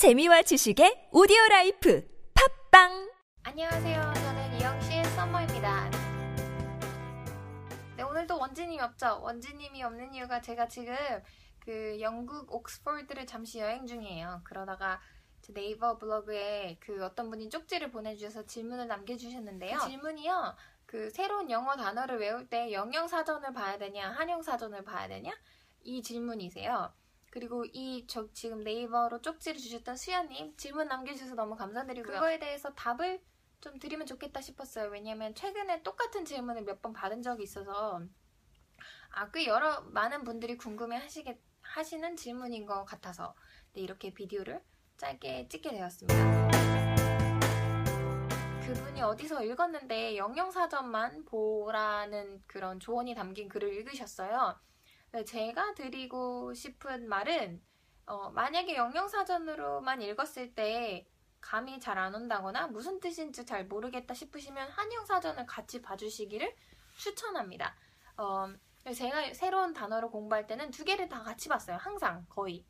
재미와 지식의 오디오 life 팟빵 안녕하세요. 저는 이영씨의 썸머입니다. 네, 오늘도 원진님이 없죠? 원진님이 없는 이유가 제가 지금 그 영국 옥스퍼드를 잠시 여행 중이에요. 그러다가 제 네이버 블로그에 그 어떤 분이 쪽지를 보내주셔서 질문을 남겨주셨는데요. 그 질문이요. 그 새로운 영어 단어를 외울 때 영영 사전을 봐야 되냐, 한영 사전을 봐야 되냐? 이 질문이세요. 그리고 이 저 지금 네이버로 쪽지를 주셨던 수연님 질문 남겨주셔서 너무 감사드리고요. 그거에 대해서 답을 좀 드리면 좋겠다 싶었어요. 왜냐면 최근에 똑같은 질문을 몇 번 받은 적이 있어서 아, 꽤 여러 많은 분들이 궁금해 하시게 하시는 질문인 것 같아서 네, 이렇게 비디오를 짧게 찍게 되었습니다. 그분이 어디서 읽었는데 영영사전만 보라는 그런 조언이 담긴 글을 읽으셨어요. 네, 제가 드리고 싶은 말은 어, 만약에 영영사전으로만 읽었을 때 감이 잘 안 온다거나 무슨 뜻인지 잘 모르겠다 싶으시면 한영사전을 같이 봐주시기를 추천합니다. 어, 제가 새로운 단어를 공부할 때는 두 개를 다 같이 봤어요. 항상 거의.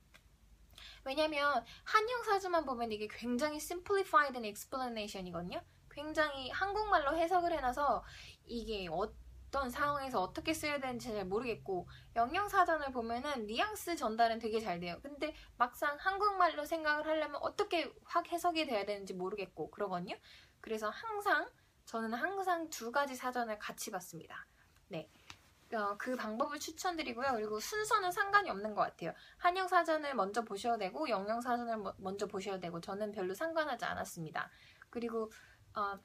왜냐면 한영사전만 보면 이게 굉장히 simplified explanation이거든요. 굉장히 한국말로 해석을 해놔서 이게 어 떤 상황에서 어떻게 써야 되는지 잘 모르겠고 영영사전을 보면은 뉘앙스 전달은 되게 잘 돼요. 근데 막상 한국말로 생각을 하려면 어떻게 확 해석이 돼야 되는지 모르겠고 그러거든요. 그래서 항상 저는 항상 두 가지 사전을 같이 봤습니다. 네. 어, 그 방법을 추천드리고요. 그리고 순서는 상관이 없는 것 같아요. 한영 사전을 먼저 보셔도 되고 영영 사전을 먼저 보셔도 되고 저는 별로 상관하지 않았습니다. 그리고 어,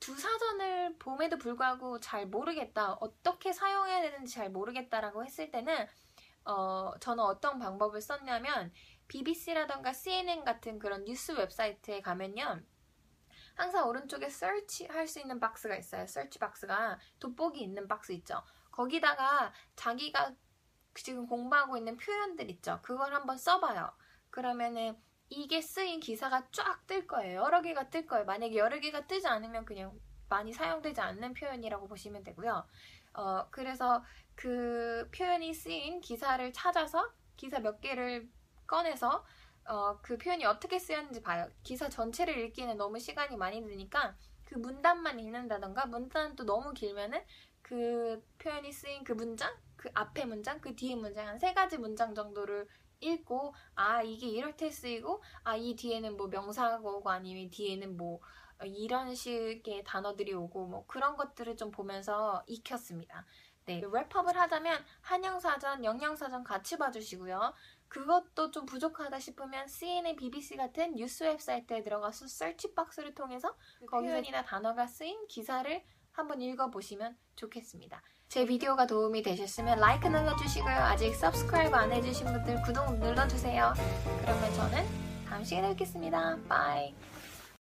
두 사전을 봄에도 불구하고 잘 모르겠다, 어떻게 사용해야 되는지 잘 모르겠다라고 했을 때는 어, 저는 어떤 방법을 썼냐면 BBC라던가 CNN 같은 그런 뉴스 웹사이트에 가면요. 항상 오른쪽에 search 할 수 있는 박스가 있어요. search 박스가 돋보기 있는 박스 있죠. 거기다가 자기가 지금 공부하고 있는 표현들 있죠. 그걸 한번 써봐요. 그러면은 이게 쓰인 기사가 쫙 뜰 거예요. 여러 개가 뜰 거예요. 만약에 여러 개가 뜨지 않으면 그냥 많이 사용되지 않는 표현이라고 보시면 되고요. 어, 그래서 그 표현이 쓰인 기사를 찾아서 기사 몇 개를 꺼내서 어, 그 표현이 어떻게 쓰였는지 봐요. 기사 전체를 읽기는 너무 시간이 많이 드니까 그 문단만 읽는다던가 문단은 또 너무 길면은 그 표현이 쓰인 그 문장, 그 앞에 문장, 그 뒤에 문장 한 세 가지 문장 정도를 읽고 아 이게 이럴 때 쓰이고 아 이 뒤에는 뭐 명사가 오고 아니면 뒤에는 뭐 이런 식의 단어들이 오고 뭐 그런 것들을 좀 보면서 익혔습니다. 네, 랩업을 하자면 한영사전, 영영사전 같이 봐주시고요. 그것도 좀 부족하다 싶으면 CNN, BBC 같은 뉴스 웹사이트에 들어가서 설치 박스를 통해서 그 표현이나 단어가 쓰인 기사를 한번 읽어보시면 좋겠습니다. 제 비디오가 도움이 되셨으면 like 눌러주시고요. 아직 subscribe 안 해주신 분들 구독 눌러주세요. 그러면 저는 다음 시간에 뵙겠습니다. bye.